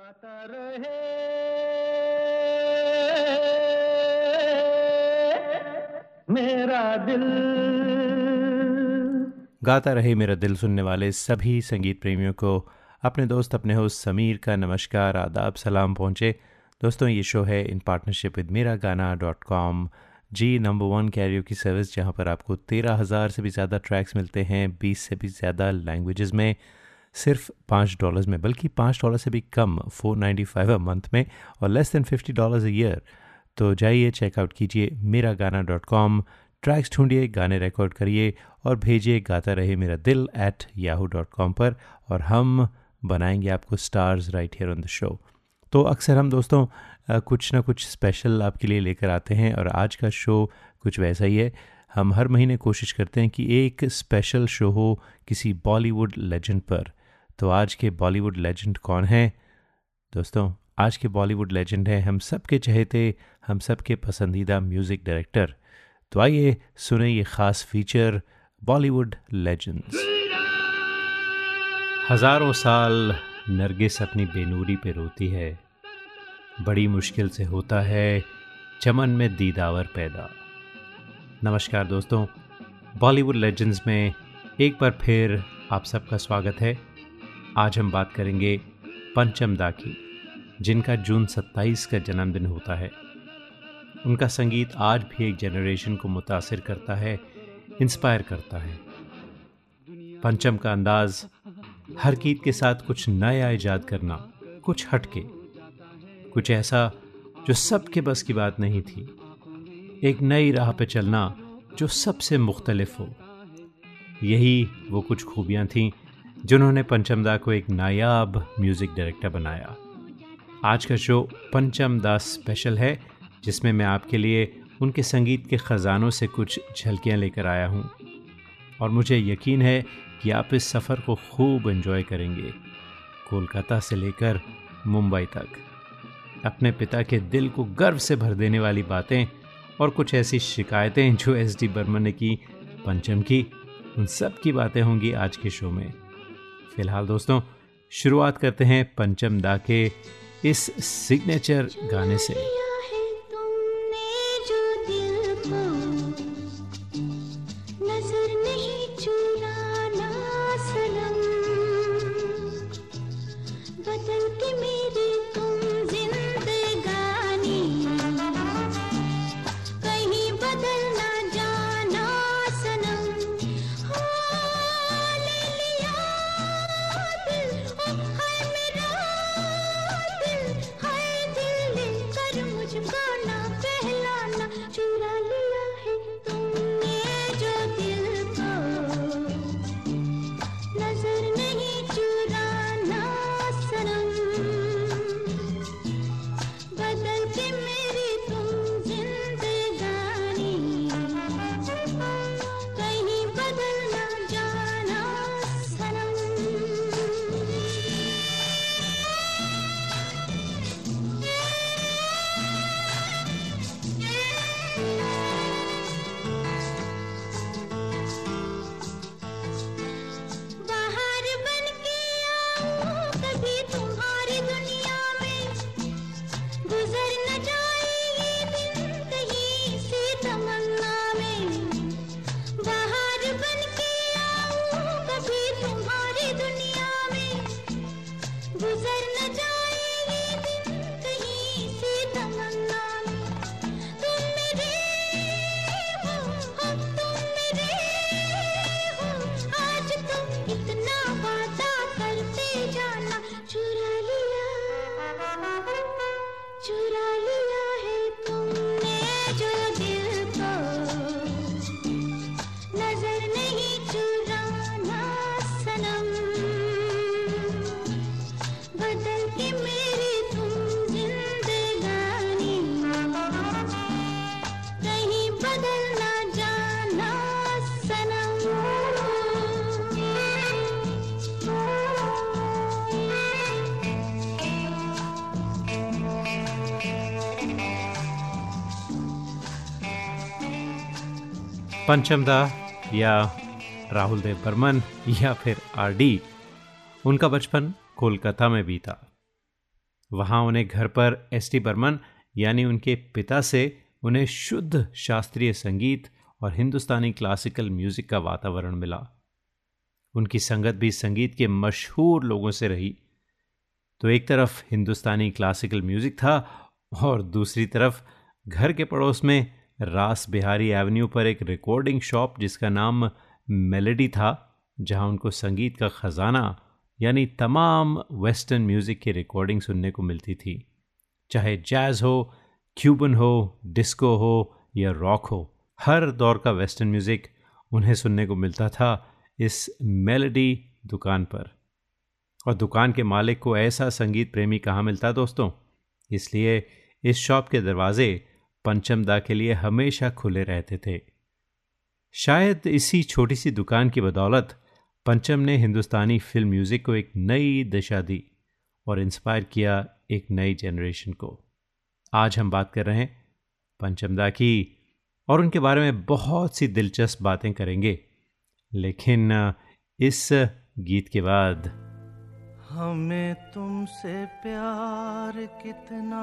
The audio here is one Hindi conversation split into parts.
गाता रहे। मेरा दिल। गाता रहे मेरा दिल सुनने वाले सभी संगीत प्रेमियों को। अपने दोस्त अपने होस्ट समीर का नमस्कार, आदाब, सलाम पहुँचे। दोस्तों, ये शो है इन partnership with Mera Gana dot com ji number one कैरियो की सर्विस जहाँ पर आपको तेरह हज़ार से भी ज़्यादा ट्रैक्स मिलते हैं, बीस से भी ज़्यादा लैंग्वेजेस में। सिर्फ़ पाँच डॉलर्स में, बल्कि पाँच डॉलर से भी कम four ninety five a month में, और less than fifty dollars a year तो जाइए चेकआउट कीजिए मेरा गाना डॉट कॉम ट्रैक्स ढूंढिए, गाने रिकॉर्ड करिए, और भेजिए, गाता रहे मेरा दिल एट याहू डॉट कॉम पर, और हम बनाएँगे आपको stars right here on the show तो अक्सर हम दोस्तों कुछ ना कुछ स्पेशल आपके लिए लेकर आते हैं, और आज का शो कुछ वैसा ही है। हम हर महीने कोशिश करते हैं कि एक स्पेशल शो हो किसी बॉलीवुड लेजेंड पर। तो आज के बॉलीवुड लेजेंड कौन हैं? दोस्तों, आज के बॉलीवुड लेजेंड हैं हम सब के चहेते, हम सब के पसंदीदा म्यूज़िक डायरेक्टर। तो आइए सुने ये ख़ास फीचर बॉलीवुड लेजेंड्स। हज़ारों साल नरगिस अपनी बेनूरी पे रोती है। बड़ी मुश्किल से होता है चमन में दीदावर पैदा। नमस्कार दोस्तों, बॉलीवुड लेजेंड्स में एक बार फिर आप सबका स्वागत है। आज हम बात करेंगे पंचमदा की जिनका जून 27 का जन्मदिन होता है। उनका संगीत आज भी एक जनरेशन को मुतासर करता है इंस्पायर करता है। पंचम का अंदाज, हर गीत के साथ कुछ नया ईजाद करना, कुछ हटके। कुछ ऐसा जो सबके बस की बात नहीं थी। एक नई राह पे चलना जो सबसे मुख्तलिफ़ हो। यही वो कुछ खूबियाँ थीं जिन्होंने पंचम दा को एक नायाब म्यूज़िक डायरेक्टर बनाया। आज का शो पंचम दास स्पेशल है, जिसमें मैं आपके लिए उनके संगीत के ख़जानों से कुछ झलकियाँ लेकर आया हूँ। और मुझे यकीन है कि आप इस सफ़र को खूब एंजॉय करेंगे, कोलकाता से लेकर मुंबई तक। अपने पिता के दिल को गर्व से भर देने वाली बातें और कुछ ऐसी शिकायतें जो एस डी बर्मन ने की, पंचम की, उन सब की बातें होंगी आज के शो में। फ़िलहाल दोस्तों शुरुआत करते हैं पंचम दा के इस सिग्नेचर गाने से। पंचमदा या राहुल देव बर्मन या फिर आरडी, उनका बचपन कोलकाता में बीता। वहाँ उन्हें घर पर एस टी बर्मन यानी उनके पिता से उन्हें शुद्ध शास्त्रीय संगीत और हिंदुस्तानी क्लासिकल म्यूज़िक का वातावरण मिला। उनकी संगत भी संगीत के मशहूर लोगों से रही। तो एक तरफ़ हिंदुस्तानी क्लासिकल म्यूज़िक था और दूसरी तरफ़ घर के पड़ोस में रास बिहारी एवेन्यू पर एक रिकॉर्डिंग शॉप जिसका नाम मेलेडी था, जहाँ उनको संगीत का ख़जाना, यानी तमाम वेस्टर्न म्यूज़िक की रिकॉर्डिंग सुनने को मिलती थी। चाहे जैज़ हो क्यूबन हो डिस्को हो या रॉक हो, हर दौर का वेस्टर्न म्यूज़िक उन्हें सुनने को मिलता था इस मेलेडी दुकान पर। और दुकान के मालिक को ऐसा संगीत प्रेमी कहाँ मिलता दोस्तों? इसलिए इस शॉप के दरवाजे पंचमदा के लिए हमेशा खुले रहते थे। शायद इसी छोटी सी दुकान की बदौलत पंचम ने हिंदुस्तानी फ़िल्म म्यूज़िक को एक नई दिशा दी और इंस्पायर किया एक नई जनरेशन को। आज हम बात कर रहे हैं पंचमदा की और उनके बारे में बहुत सी दिलचस्प बातें करेंगे। लेकिन इस गीत के बाद हमें तुमसे प्यार कितना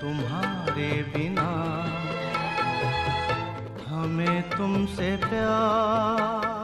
तुम्हारे बिना। हमें तुमसे प्यार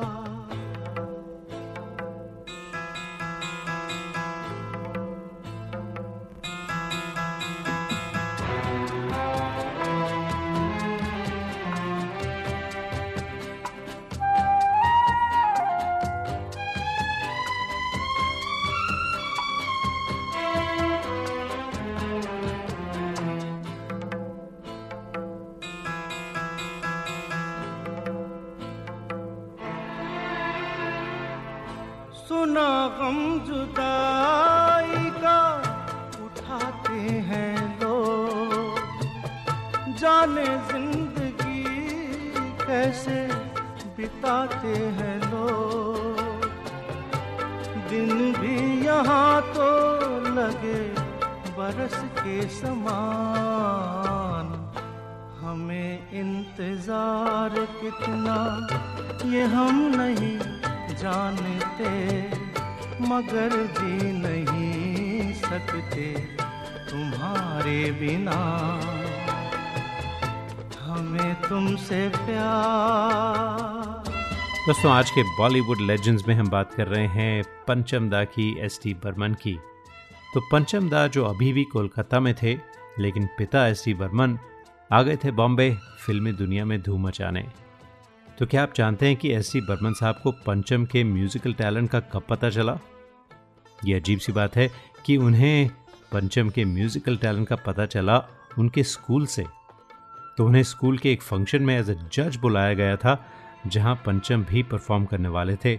गम जुदाई का उठाते हैं लोग। जाने ज़िंदगी कैसे बिताते हैं लोग। दिन भी यहाँ तो लगे बरस के समान। हमें इंतज़ार कितना, ये हम नहीं जानते। दोस्तों, आज के बॉलीवुड लेजेंड्स में हम बात कर रहे हैं पंचम दा की एस टी बर्मन की। तो पंचम दा जो अभी भी कोलकाता में थे, लेकिन पिता एस टी बर्मन आ गए थे बॉम्बे, फिल्मी दुनिया में धूम मचाने। तो क्या आप जानते हैं कि एस टी बर्मन साहब को पंचम के म्यूजिकल टैलेंट का कब पता चला? ये अजीब सी बात है कि उन्हें पंचम के म्यूजिकल टैलेंट का पता चला उनके स्कूल से। तो उन्हें स्कूल के एक फ़ंक्शन में एज ए जज बुलाया गया था, जहाँ पंचम भी परफॉर्म करने वाले थे।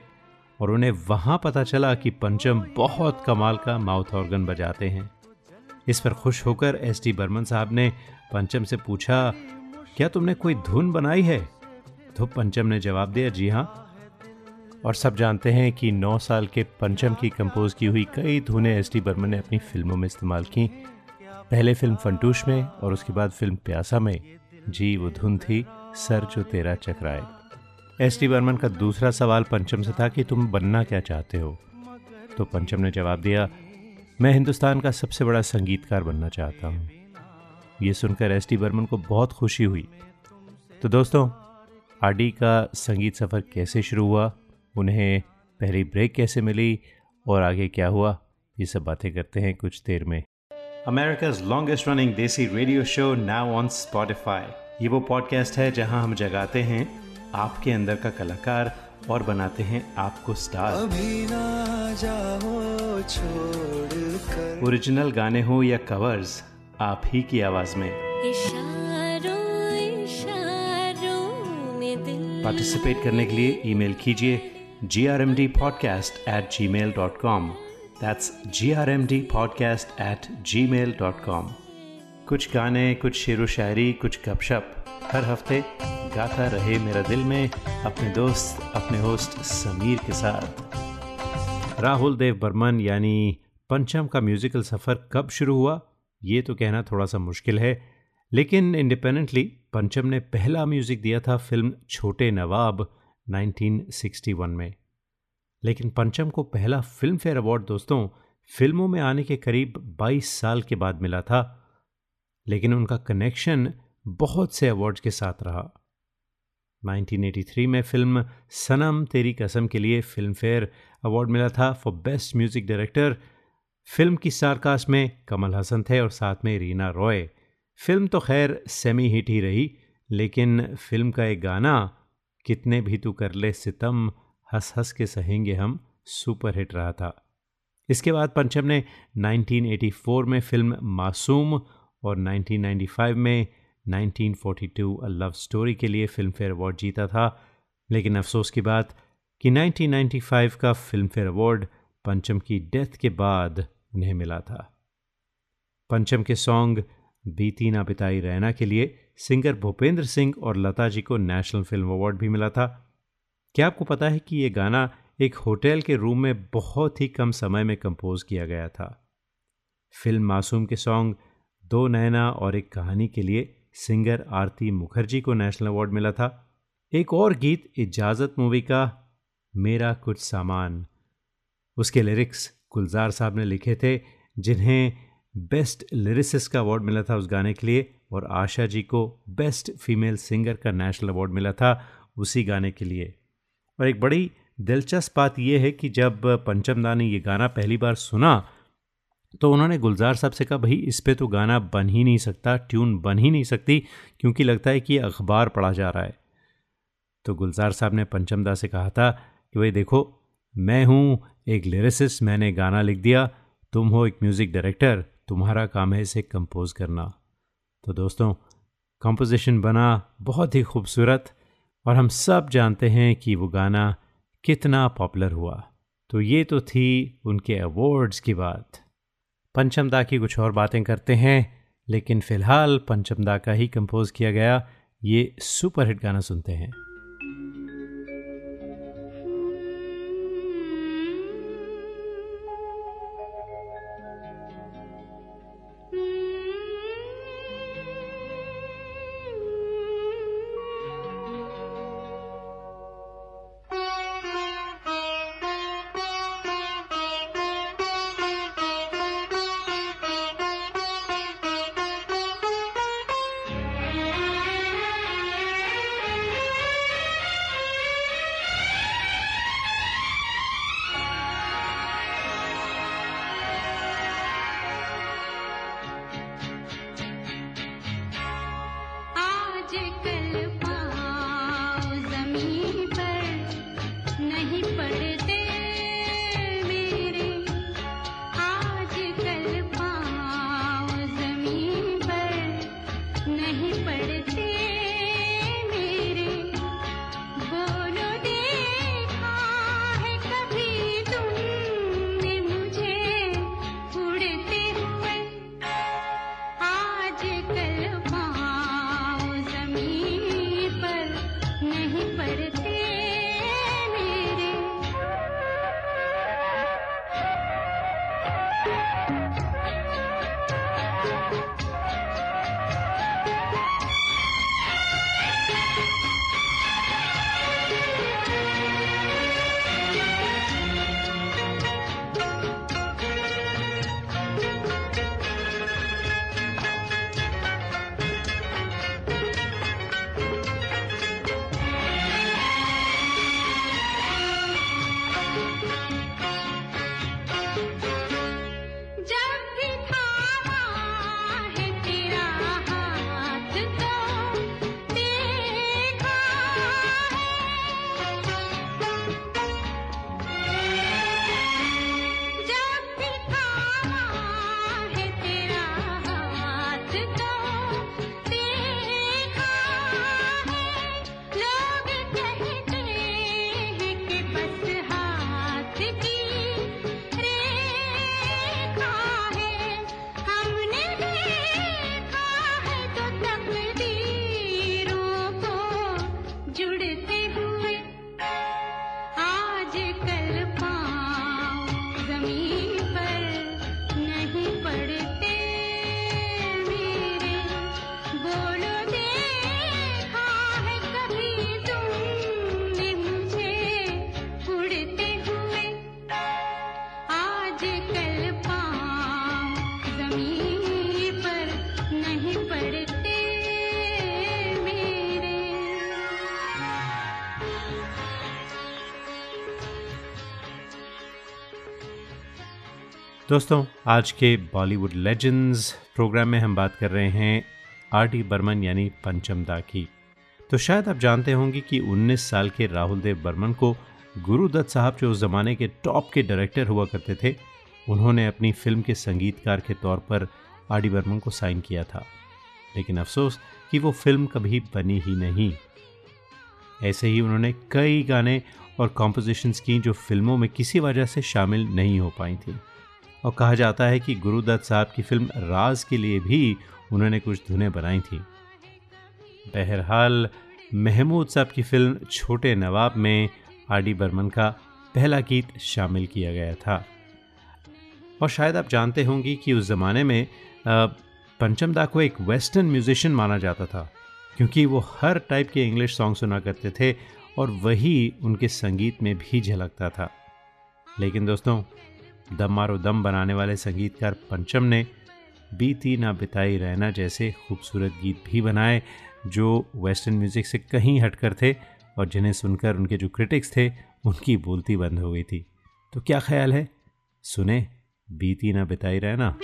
और उन्हें वहाँ पता चला कि पंचम बहुत कमाल का माउथ ऑर्गन बजाते हैं। इस पर खुश होकर एस टी बर्मन साहब ने पंचम से पूछा, क्या तुमने कोई धुन बनाई है? तो पंचम ने जवाब दिया, जी हाँ। और सब जानते हैं कि नौ साल के पंचम की कंपोज की हुई कई धुनें एस टी बर्मन ने अपनी फ़िल्मों में इस्तेमाल की। पहले फ़िल्म फंटूश में और उसके बाद फ़िल्म प्यासा में। जी, वो धुन थी, सर जो तेरा चकराए। एस टी बर्मन का दूसरा सवाल पंचम से था कि तुम बनना क्या चाहते हो? तो पंचम ने जवाब दिया, मैं हिंदुस्तान का सबसे बड़ा संगीतकार बनना चाहता हूँ। ये सुनकर एस टी बर्मन को बहुत खुशी हुई। तो दोस्तों आडी का संगीत सफ़र कैसे शुरू हुआ उन्हें पहली ब्रेक कैसे मिली और आगे क्या हुआ ये सब बातें करते हैं कुछ देर में। America's longest running desi radio show now on Spotify ये वो पॉडकास्ट है जहाँ हम जगाते हैं आपके अंदर का कलाकार और बनाते हैं आपको स्टार अभी ना जाओ छोड़ ओरिजिनल गाने हो या कवर्स आप ही की आवाज़ में। पार्टिसिपेट करने के लिए ईमेल कीजिए G R M D podcast at Gmail dot com that's G R M D podcast at Gmail dot com कुछ गाने, कुछ शेर शायरी, कुछ गपशप। हर हफ़्ते गाता रहे मेरा दिल में अपने दोस्त, अपने होस्ट समीर के साथ। राहुल देव बर्मन यानी पंचम का म्यूज़िकल सफ़र कब शुरू हुआ? ये तो कहना थोड़ा सा मुश्किल है। लेकिन इंडिपेंडेंटली पंचम ने पहला म्यूज़िक दिया था फ़िल्म छोटे नवाब 1961 में। लेकिन पंचम को पहला फ़िल्म फेयर अवार्ड, दोस्तों, फ़िल्मों में आने के करीब 22 साल के बाद मिला था, लेकिन उनका कनेक्शन बहुत से अवार्ड्स के साथ रहा। 1983 में फ़िल्म सनम तेरी कसम के लिए फ़िल्म फेयर अवार्ड मिला था for best music director. Film की स्टारकास्ट में कमल हसन थे और साथ में रीना रॉय। फ़िल्म तो खैर सेमी हिट ही रही, लेकिन फ़िल्म का एक गाना, कितने भी तू कर ले सितम हंस हंस के सहेंगे हम सुपर हिट रहा था। इसके बाद पंचम ने 1984 में फ़िल्म मासूम और 1995 में 1942 अ लव स्टोरी के लिए फ़िल्म फेयर अवार्ड जीता था। लेकिन अफसोस की बात कि 1995 का फ़िल्म फेयर अवार्ड पंचम की डेथ के बाद उन्हें मिला था। पंचम के सॉन्ग बीती ना बिताई रैना के लिए सिंगर भूपेंद्र सिंह और लता जी को नेशनल फ़िल्म अवार्ड भी मिला था। क्या आपको पता है कि ये गाना एक होटल के रूम में बहुत ही कम समय में कंपोज किया गया था? फ़िल्म मासूम के सॉन्ग, दो नैना और एक कहानी के लिए सिंगर आरती मुखर्जी को नेशनल अवार्ड मिला था। एक और गीत, इजाज़त मूवी का, मेरा कुछ सामान। उसके लिरिक्स गुलजार साहब ने लिखे थे, जिन्हें बेस्ट लिरिसिस का अवार्ड मिला था उस गाने के लिए और आशा जी को बेस्ट फीमेल सिंगर का नेशनल अवार्ड मिला था उसी गाने के लिए। और एक बड़ी दिलचस्प बात यह है कि जब पंचम दा ने ये गाना पहली बार सुना तो उन्होंने गुलजार साहब से कहा, भाई, इस पर तो गाना बन ही नहीं सकता, ट्यून बन ही नहीं सकती, क्योंकि लगता है कि अखबार पढ़ा जा रहा है। तो गुलजार साहब ने पंचम दा से कहा था कि, भाई, देखो, मैं हूँ एक लिरिसिस्ट, मैंने गाना लिख दिया, तुम हो एक म्यूज़िक डायरेक्टर तुम्हारा काम है इसे कंपोज करना। तो दोस्तों कंपोजिशन बना बहुत ही खूबसूरत और हम सब जानते हैं कि वो गाना कितना पॉपुलर हुआ। तो ये तो थी उनके अवार्ड्स की बात। पंचमदा की कुछ और बातें करते हैं, लेकिन फ़िलहाल पंचमदा का ही कंपोज किया गया। ये सुपर हिट गाना सुनते हैं। दोस्तों, आज के बॉलीवुड लेजेंड्स प्रोग्राम में हम बात कर रहे हैं आर डी बर्मन यानी पंचम दा की। तो शायद आप जानते होंगे कि 19 साल के राहुल देव बर्मन को गुरुदत्त साहब जो उस ज़माने के टॉप के डायरेक्टर हुआ करते थे, उन्होंने अपनी फ़िल्म के संगीतकार के तौर पर आर डी बर्मन को साइन किया था। लेकिन अफसोस कि वो फ़िल्म कभी बनी ही नहीं। ऐसे ही उन्होंने कई गाने और कॉम्पोजिशंस की जो फ़िल्मों में किसी वजह से शामिल नहीं हो पाई थी। और कहा जाता है कि गुरुदत्त साहब की फ़िल्म राज के लिए भी उन्होंने कुछ धुनें बनाई थी। बहरहाल, महमूद साहब की फ़िल्म छोटे नवाब में आर डी बर्मन का पहला गीत शामिल किया गया था। और शायद आप जानते होंगे कि उस ज़माने में पंचम दा को एक वेस्टर्न म्यूजिशियन माना जाता था, क्योंकि वो हर टाइप के इंग्लिश सॉन्ग सुना करते थे और वही उनके संगीत में भी झलकता था। लेकिन दोस्तों, दम मारो दम बनाने वाले संगीतकार पंचम ने बीती ना बिताई रहना जैसे खूबसूरत गीत भी बनाए, जो वेस्टर्न म्यूज़िक से कहीं हटकर थे और जिन्हें सुनकर उनके जो क्रिटिक्स थे, उनकी बोलती बंद हो गई थी। तो क्या ख्याल है? सुने, बीती ना बिताई रहना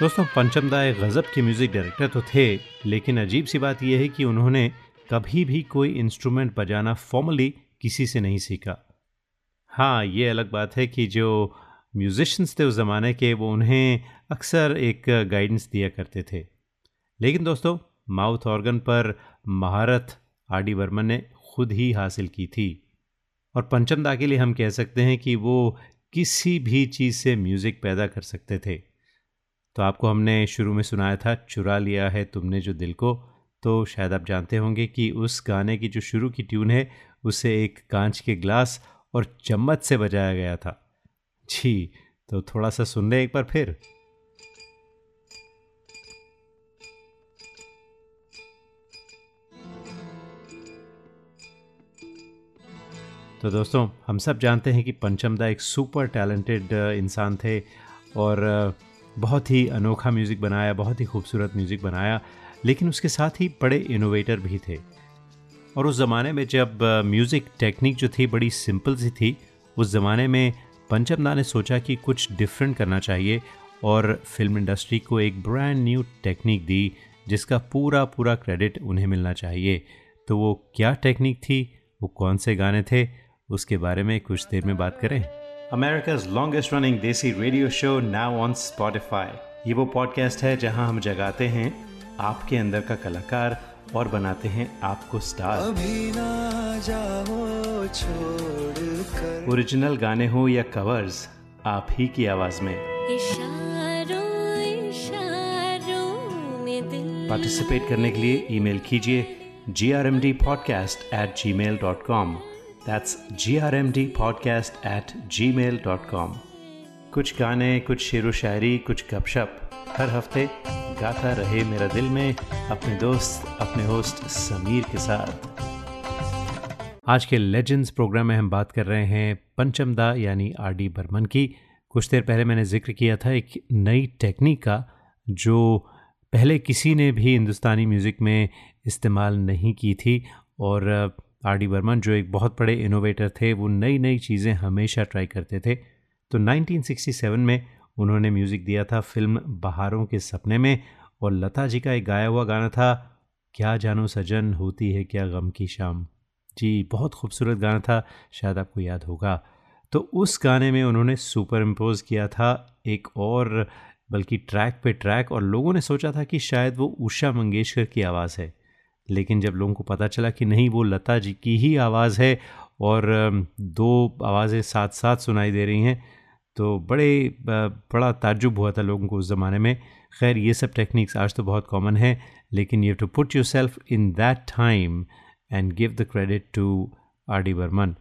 दोस्तों, पंचम दा एक गज़ब के म्यूज़िक डायरेक्टर तो थे, लेकिन अजीब सी बात यह है कि उन्होंने कभी भी कोई इंस्ट्रूमेंट बजाना फॉर्मली किसी से नहीं सीखा। हाँ ये अलग बात है कि जो म्यूज़िशंस थे उस ज़माने के, वो उन्हें अक्सर एक गाइडेंस दिया करते थे। लेकिन दोस्तों माउथ ऑर्गन पर महारत आर डी वर्मन ने खुद ही हासिल की थी। और पंचम दा के लिए हम कह सकते हैं कि वो किसी भी चीज़ से म्यूज़िक पैदा कर सकते थे। तो आपको हमने शुरू में सुनाया था, चुरा लिया है तुमने जो दिल को। तो शायद आप जानते होंगे कि उस गाने की जो शुरू की ट्यून है, उसे एक कांच के ग्लास और चम्मच से बजाया गया था। जी तो थोड़ा सा सुन ले एक बार फिर। तो दोस्तों, हम सब जानते हैं कि पंचमदा एक सुपर टैलेंटेड इंसान थे और बहुत ही अनोखा म्यूज़िक बनाया, बहुत ही खूबसूरत म्यूज़िक बनाया, लेकिन उसके साथ ही बड़े इनोवेटर भी थे। और उस ज़माने में जब म्यूज़िक टेक्निक जो थी बड़ी सिंपल सी थी, उस ज़माने में पंचमदा ने सोचा कि कुछ डिफरेंट करना चाहिए और फ़िल्म इंडस्ट्री को एक ब्रांड न्यू टेक्निक दी, जिसका पूरा पूरा क्रेडिट उन्हें मिलना चाहिए। तो वो क्या टेक्निक थी? वो कौन से गाने थे? उसके बारे में कुछ देर में बात करें। America's longest running desi radio show now on Spotify ये वो पॉडकास्ट है जहाँ हम जगाते हैं आपके अंदर का कलाकार और बनाते हैं आपको स्टार ओरिजिनल गाने हो या कवर्स आप ही की आवाज़ में। पार्टिसिपेट करने के लिए ईमेल कीजिए G R M D podcast at gmail dot com that's G R M D podcast at gmail dot com कुछ गाने, कुछ शेर व शायरी, कुछ गपशप, हर हफ़्ते गाता रहे मेरा दिल में अपने दोस्त, अपने होस्ट समीर के साथ। आज के लेजेंड्स प्रोग्राम में हम बात कर रहे हैं पंचमदा यानी आर डी बर्मन की। कुछ देर पहले मैंने ज़िक्र किया था एक नई टेक्निक का, जो पहले किसी ने भी हिंदुस्तानी म्यूज़िक में इस्तेमाल नहीं की थी, और आर डी बर्मन जो एक बहुत बड़े इनोवेटर थे, वो नई नई चीज़ें हमेशा ट्राई करते थे। तो 1967 में उन्होंने म्यूज़िक दिया था फ़िल्म बहारों के सपने में और लता जी का एक गाया हुआ गाना था, क्या जानो सजन होती है क्या गम की शाम? जी, बहुत खूबसूरत गाना था, शायद आपको याद होगा। तो उस गाने में उन्होंने सुपर इम्पोज किया था एक और, बल्कि ट्रैक पे ट्रैक और लोगों ने सोचा था कि शायद वो उषा मंगेशकर की आवाज़ है। लेकिन जब लोगों को पता चला कि नहीं, वो लता जी की ही आवाज़ है और दो आवाज़ें साथ साथ सुनाई दे रही हैं तो बड़े बड़ा ताजुब हुआ था लोगों को उस ज़माने में। खैर, ये सब टेक्निक्स आज तो बहुत कॉमन है, लेकिन you to put yourself in that time and give the credit to R D Burman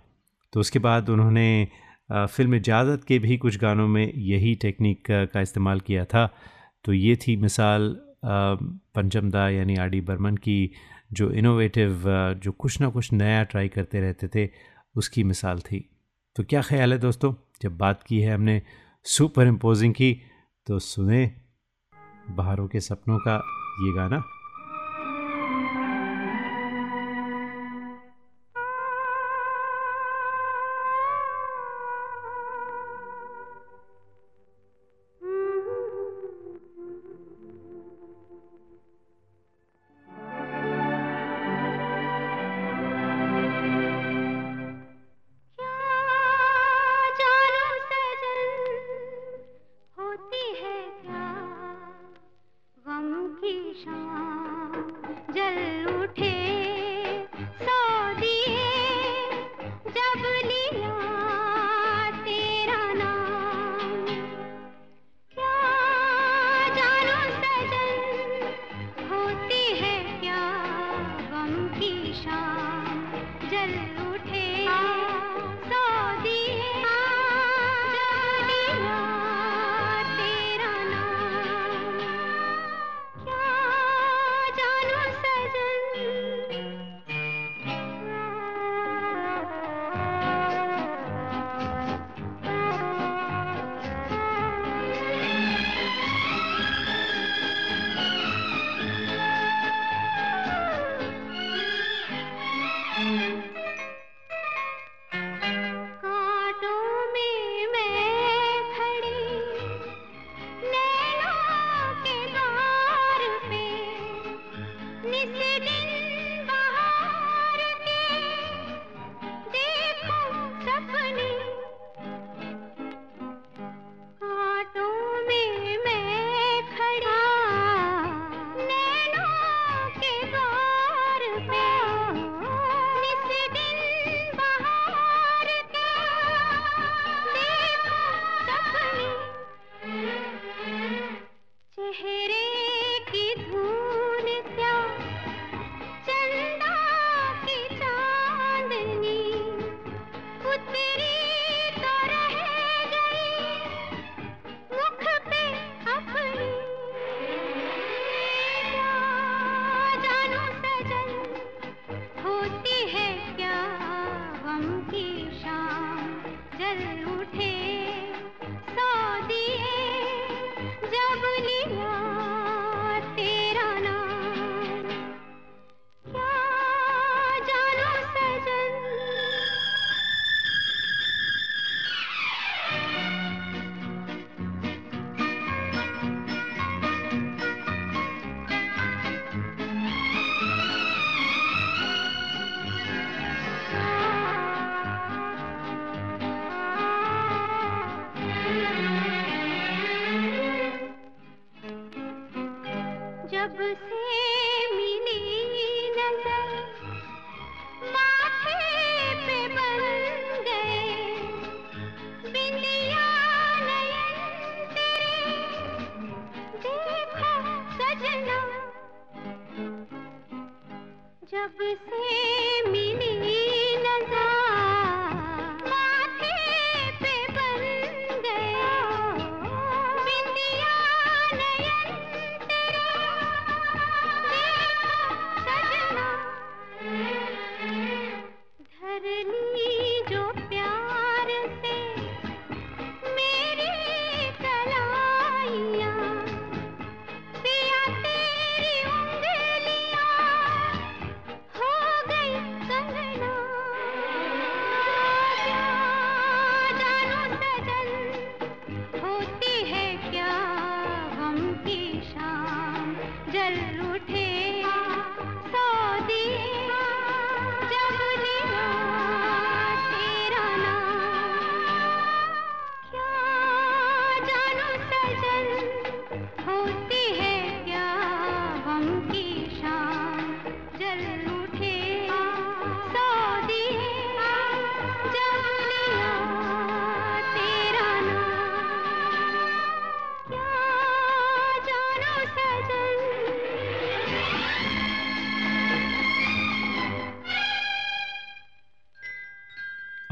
तो उसके बाद उन्होंने फ़िल्म इजाज़त के भी कुछ गानों में यही टेक्निक का इस्तेमाल किया था। तो ये थी मिसाल पंचमदा यानी आर डी बर्मन की जो इनोवेटिव जो कुछ ना कुछ नया ट्राई करते रहते थे, उसकी मिसाल थी। तो क्या ख्याल है दोस्तों? जब बात की है हमने सुपर इम्पोजिंग की तो सुने बाहरों के सपनों का ये गाना।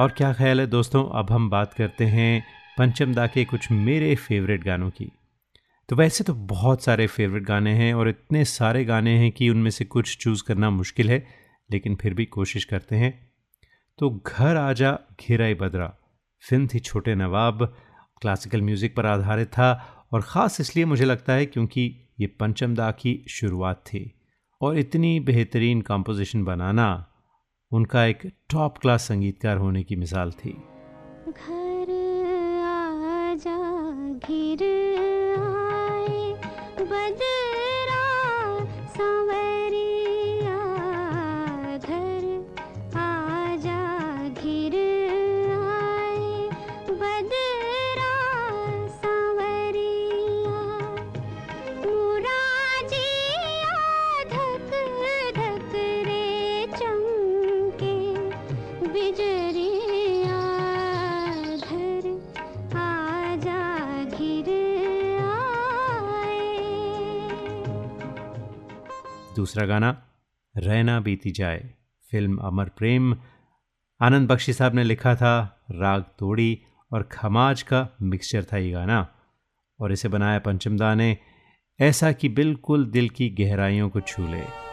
और क्या ख्याल है दोस्तों? अब हम बात करते हैं पंचम दा के कुछ मेरे फेवरेट गानों की। तो वैसे तो बहुत सारे फेवरेट गाने हैं और इतने सारे गाने हैं कि उनमें से कुछ चूज़ करना मुश्किल है, लेकिन फिर भी कोशिश करते हैं। तो घर आजा घेरा बदरा, फ़िल्म थी छोटे नवाब क्लासिकल म्यूज़िक पर आधारित था और ख़ास इसलिए मुझे लगता है क्योंकि ये पंचम दा की शुरुआत थी। और इतनी बेहतरीन कंपोजिशन बनाना उनका एक टॉप क्लास संगीतकार होने की मिसाल थी। घर आ बदरा दूसरा गाना, रहना बीती जाए, फ़िल्म अमर प्रेम। आनंद बख्शी साहब ने लिखा था, राग तोड़ी और खमाज का मिक्सचर था ये गाना। और इसे बनाया पंचमदा ने, ऐसा कि बिल्कुल दिल की गहराइयों को छू ले।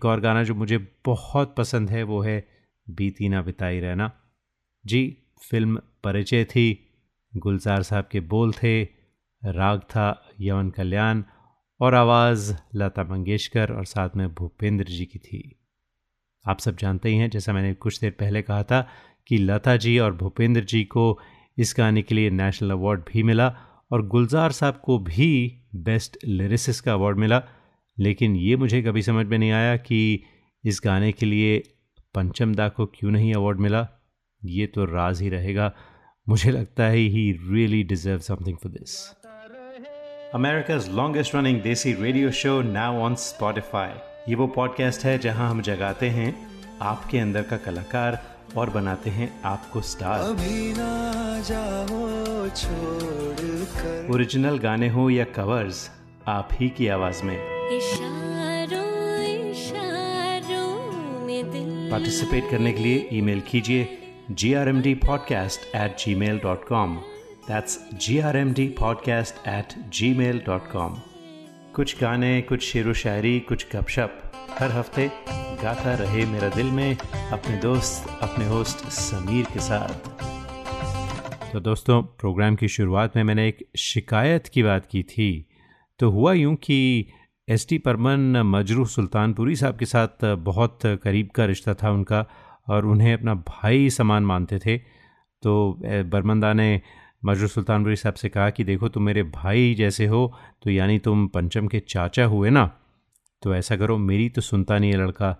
एक और गाना जो मुझे बहुत पसंद है, वो है बीती ना बिताई रहना। जी, फ़िल्म परिचय थी। गुलजार साहब के बोल थे, राग था यवन कल्याण और आवाज़ लता मंगेशकर और साथ में भूपेंद्र जी की थी। आप सब जानते ही हैं, जैसा मैंने कुछ देर पहले कहा था कि लता जी और भूपेंद्र जी को इस गाने के लिए नेशनल अवार्ड भी मिला और गुलजार साहब को भी बेस्ट लिरिसिस का अवार्ड मिला। लेकिन ये मुझे कभी समझ में नहीं आया कि इस गाने के लिए पंचम दा को क्यों नहीं अवार्ड मिला। ये तो राज ही रहेगा। मुझे लगता है he really deserve something for this America's longest running desi radio show now on Spotify ये वो पॉडकास्ट है जहाँ हम जगाते हैं आपके अंदर का कलाकार और बनाते हैं आपको स्टार ओरिजिनल गाने हो या कवर्स आप ही की आवाज़ में। पार्टिसिपेट करने के लिए ईमेल कीजिए G R M D podcast at gmail dot com that's G R M D podcast at gmail dot com कुछ गाने, कुछ शेर व शायरी, कुछ गपशप। हर हफ़्ते गाता रहे मेरा दिल में अपने दोस्त, अपने होस्ट समीर के साथ। तो दोस्तों प्रोग्राम की शुरुआत में मैंने एक शिकायत की बात की थी। तो हुआ यूँ कि एस टी परमन मजरू सुल्तानपुरी साहब के साथ बहुत करीब का रिश्ता था उनका और उन्हें अपना भाई समान मानते थे। तो बर्मंदा ने मजरू सुल्तानपुरी साहब से कहा कि देखो तुम मेरे भाई जैसे हो तो यानी तुम पंचम के चाचा हुए ना? तो ऐसा करो, मेरी तो सुनता नहीं है लड़का।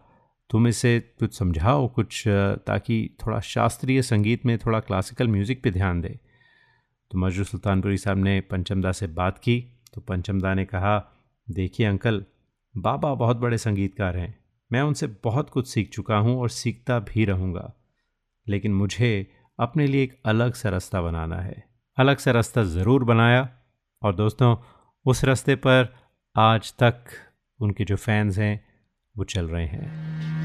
तुम इसे कुछ समझाओ, कुछ ताकि थोड़ा शास्त्रीय संगीत में थोड़ा क्लासिकल म्यूज़िक पे ध्यान दे। तो मजरू सुल्तानपुरी साहब ने पंचमदा से बात की तो पंचमदा ने कहा देखिए अंकल, बाबा बहुत बड़े संगीतकार हैं। मैं उनसे बहुत कुछ सीख चुका हूँ और सीखता भी रहूँगा। लेकिन मुझे अपने लिए एक अलग सा रास्ता बनाना है। अलग सा रास्ता ज़रूर बनाया। और दोस्तों, उस रास्ते पर आज तक उनके जो फैंस हैं, वो चल रहे हैं।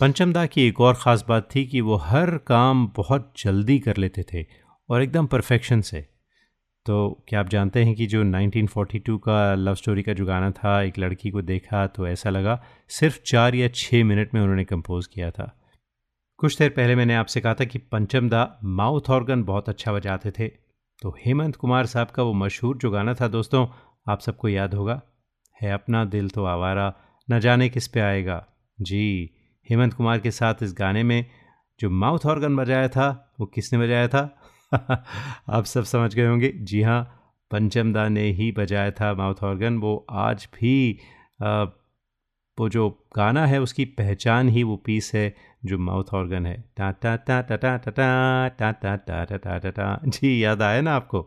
पंचमदा की एक और ख़ास बात थी कि वो हर काम बहुत जल्दी कर लेते थे और एकदम परफेक्शन से। तो क्या आप जानते हैं कि जो 1942 का लव स्टोरी का जो गाना था, एक लड़की को देखा तो ऐसा लगा सिर्फ़ चार या छः मिनट में उन्होंने कंपोज़ किया था। कुछ देर पहले मैंने आपसे कहा था कि पंचमदा माउथ ऑर्गन बहुत अच्छा बजाते थे। तो हेमंत कुमार साहब का वो मशहूर जो गाना था दोस्तों, आप सबको याद होगा, है अपना दिल तो आवारा, न जाने किस पे आएगा। जी हेमंत कुमार के साथ इस गाने में जो माउथ ऑर्गन बजाया था वो किसने बजाया था आप सब समझ गए होंगे जी हाँ पंचमदा ने ही बजाया था माउथ ऑर्गन वो आज भी आ, वो जो गाना है उसकी पहचान ही वो पीस है जो माउथ ऑर्गन है टा टा टा टा टा टा टा टा टा टा टा टा जी याद आया ना आपको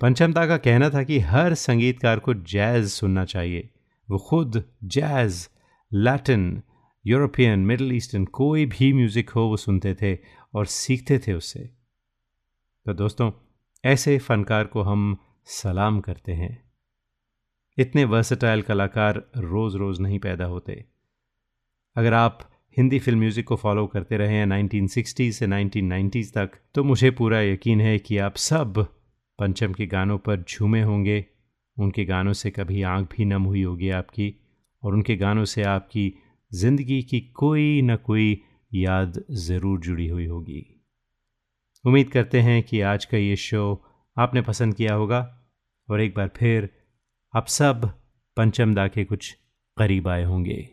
पंचमता का कहना था कि हर संगीतकार को जैज़ सुनना चाहिए। वो खुद jazz Latin European middle eastern कोई भी म्यूज़िक हो वो सुनते थे और सीखते थे उससे तो दोस्तों, ऐसे फ़नकार को हम सलाम करते हैं। इतने वर्सटाइल कलाकार रोज़ रोज़ नहीं पैदा होते। अगर आप हिंदी फ़िल्म म्यूज़िक को फॉलो करते रहे हैं 1960 से 1990s तक तो मुझे पूरा यकीन है कि आप सब पंचम के गानों पर झूमे होंगे। उनके गानों से कभी आँख भी नम हुई होगी आपकी और उनके गानों से आपकी ज़िंदगी की कोई न कोई याद ज़रूर जुड़ी हुई होगी। उम्मीद करते हैं कि आज का ये शो आपने पसंद किया होगा और एक बार फिर आप सब पंचम दा के कुछ करीब आए होंगे।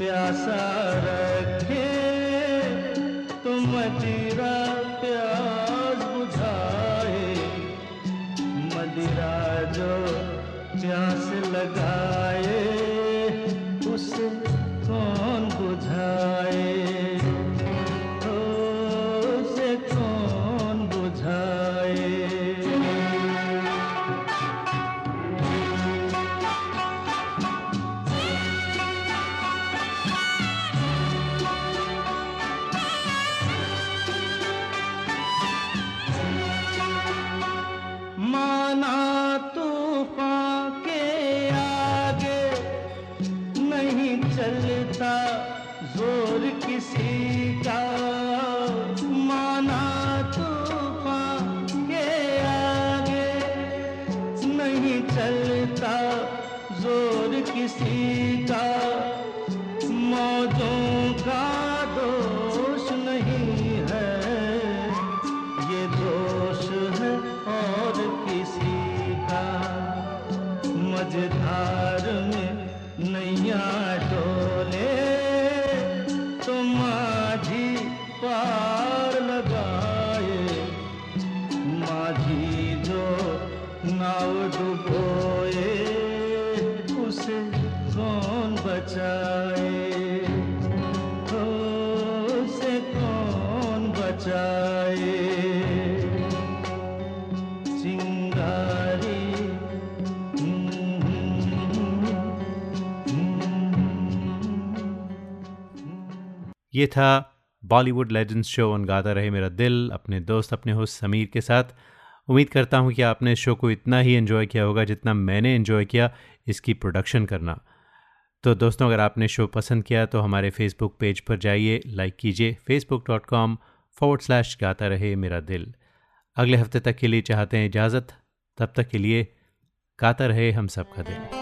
प्यासा डुबोए उसे कौन बचाए? तो उसे कौन बचाए? हम्म, हम्म, हम्म। ये था बॉलीवुड लेजेंड्स शो उन गाता रहे मेरा दिल, अपने दोस्त, अपने होस्ट समीर के साथ। उम्मीद करता हूँ कि आपने इस शो को इतना ही इन्जॉय किया होगा जितना मैंने इन्जॉय किया इसकी प्रोडक्शन करना। तो दोस्तों, अगर आपने शो पसंद किया तो हमारे फेसबुक पेज पर जाइए लाइक कीजिए Facebook dot com forward slash Gaata Rahe Mera दिल। अगले हफ़्ते तक के लिए चाहते हैं इजाज़त, तब तक के लिए गाता रहे हम सब का दिल।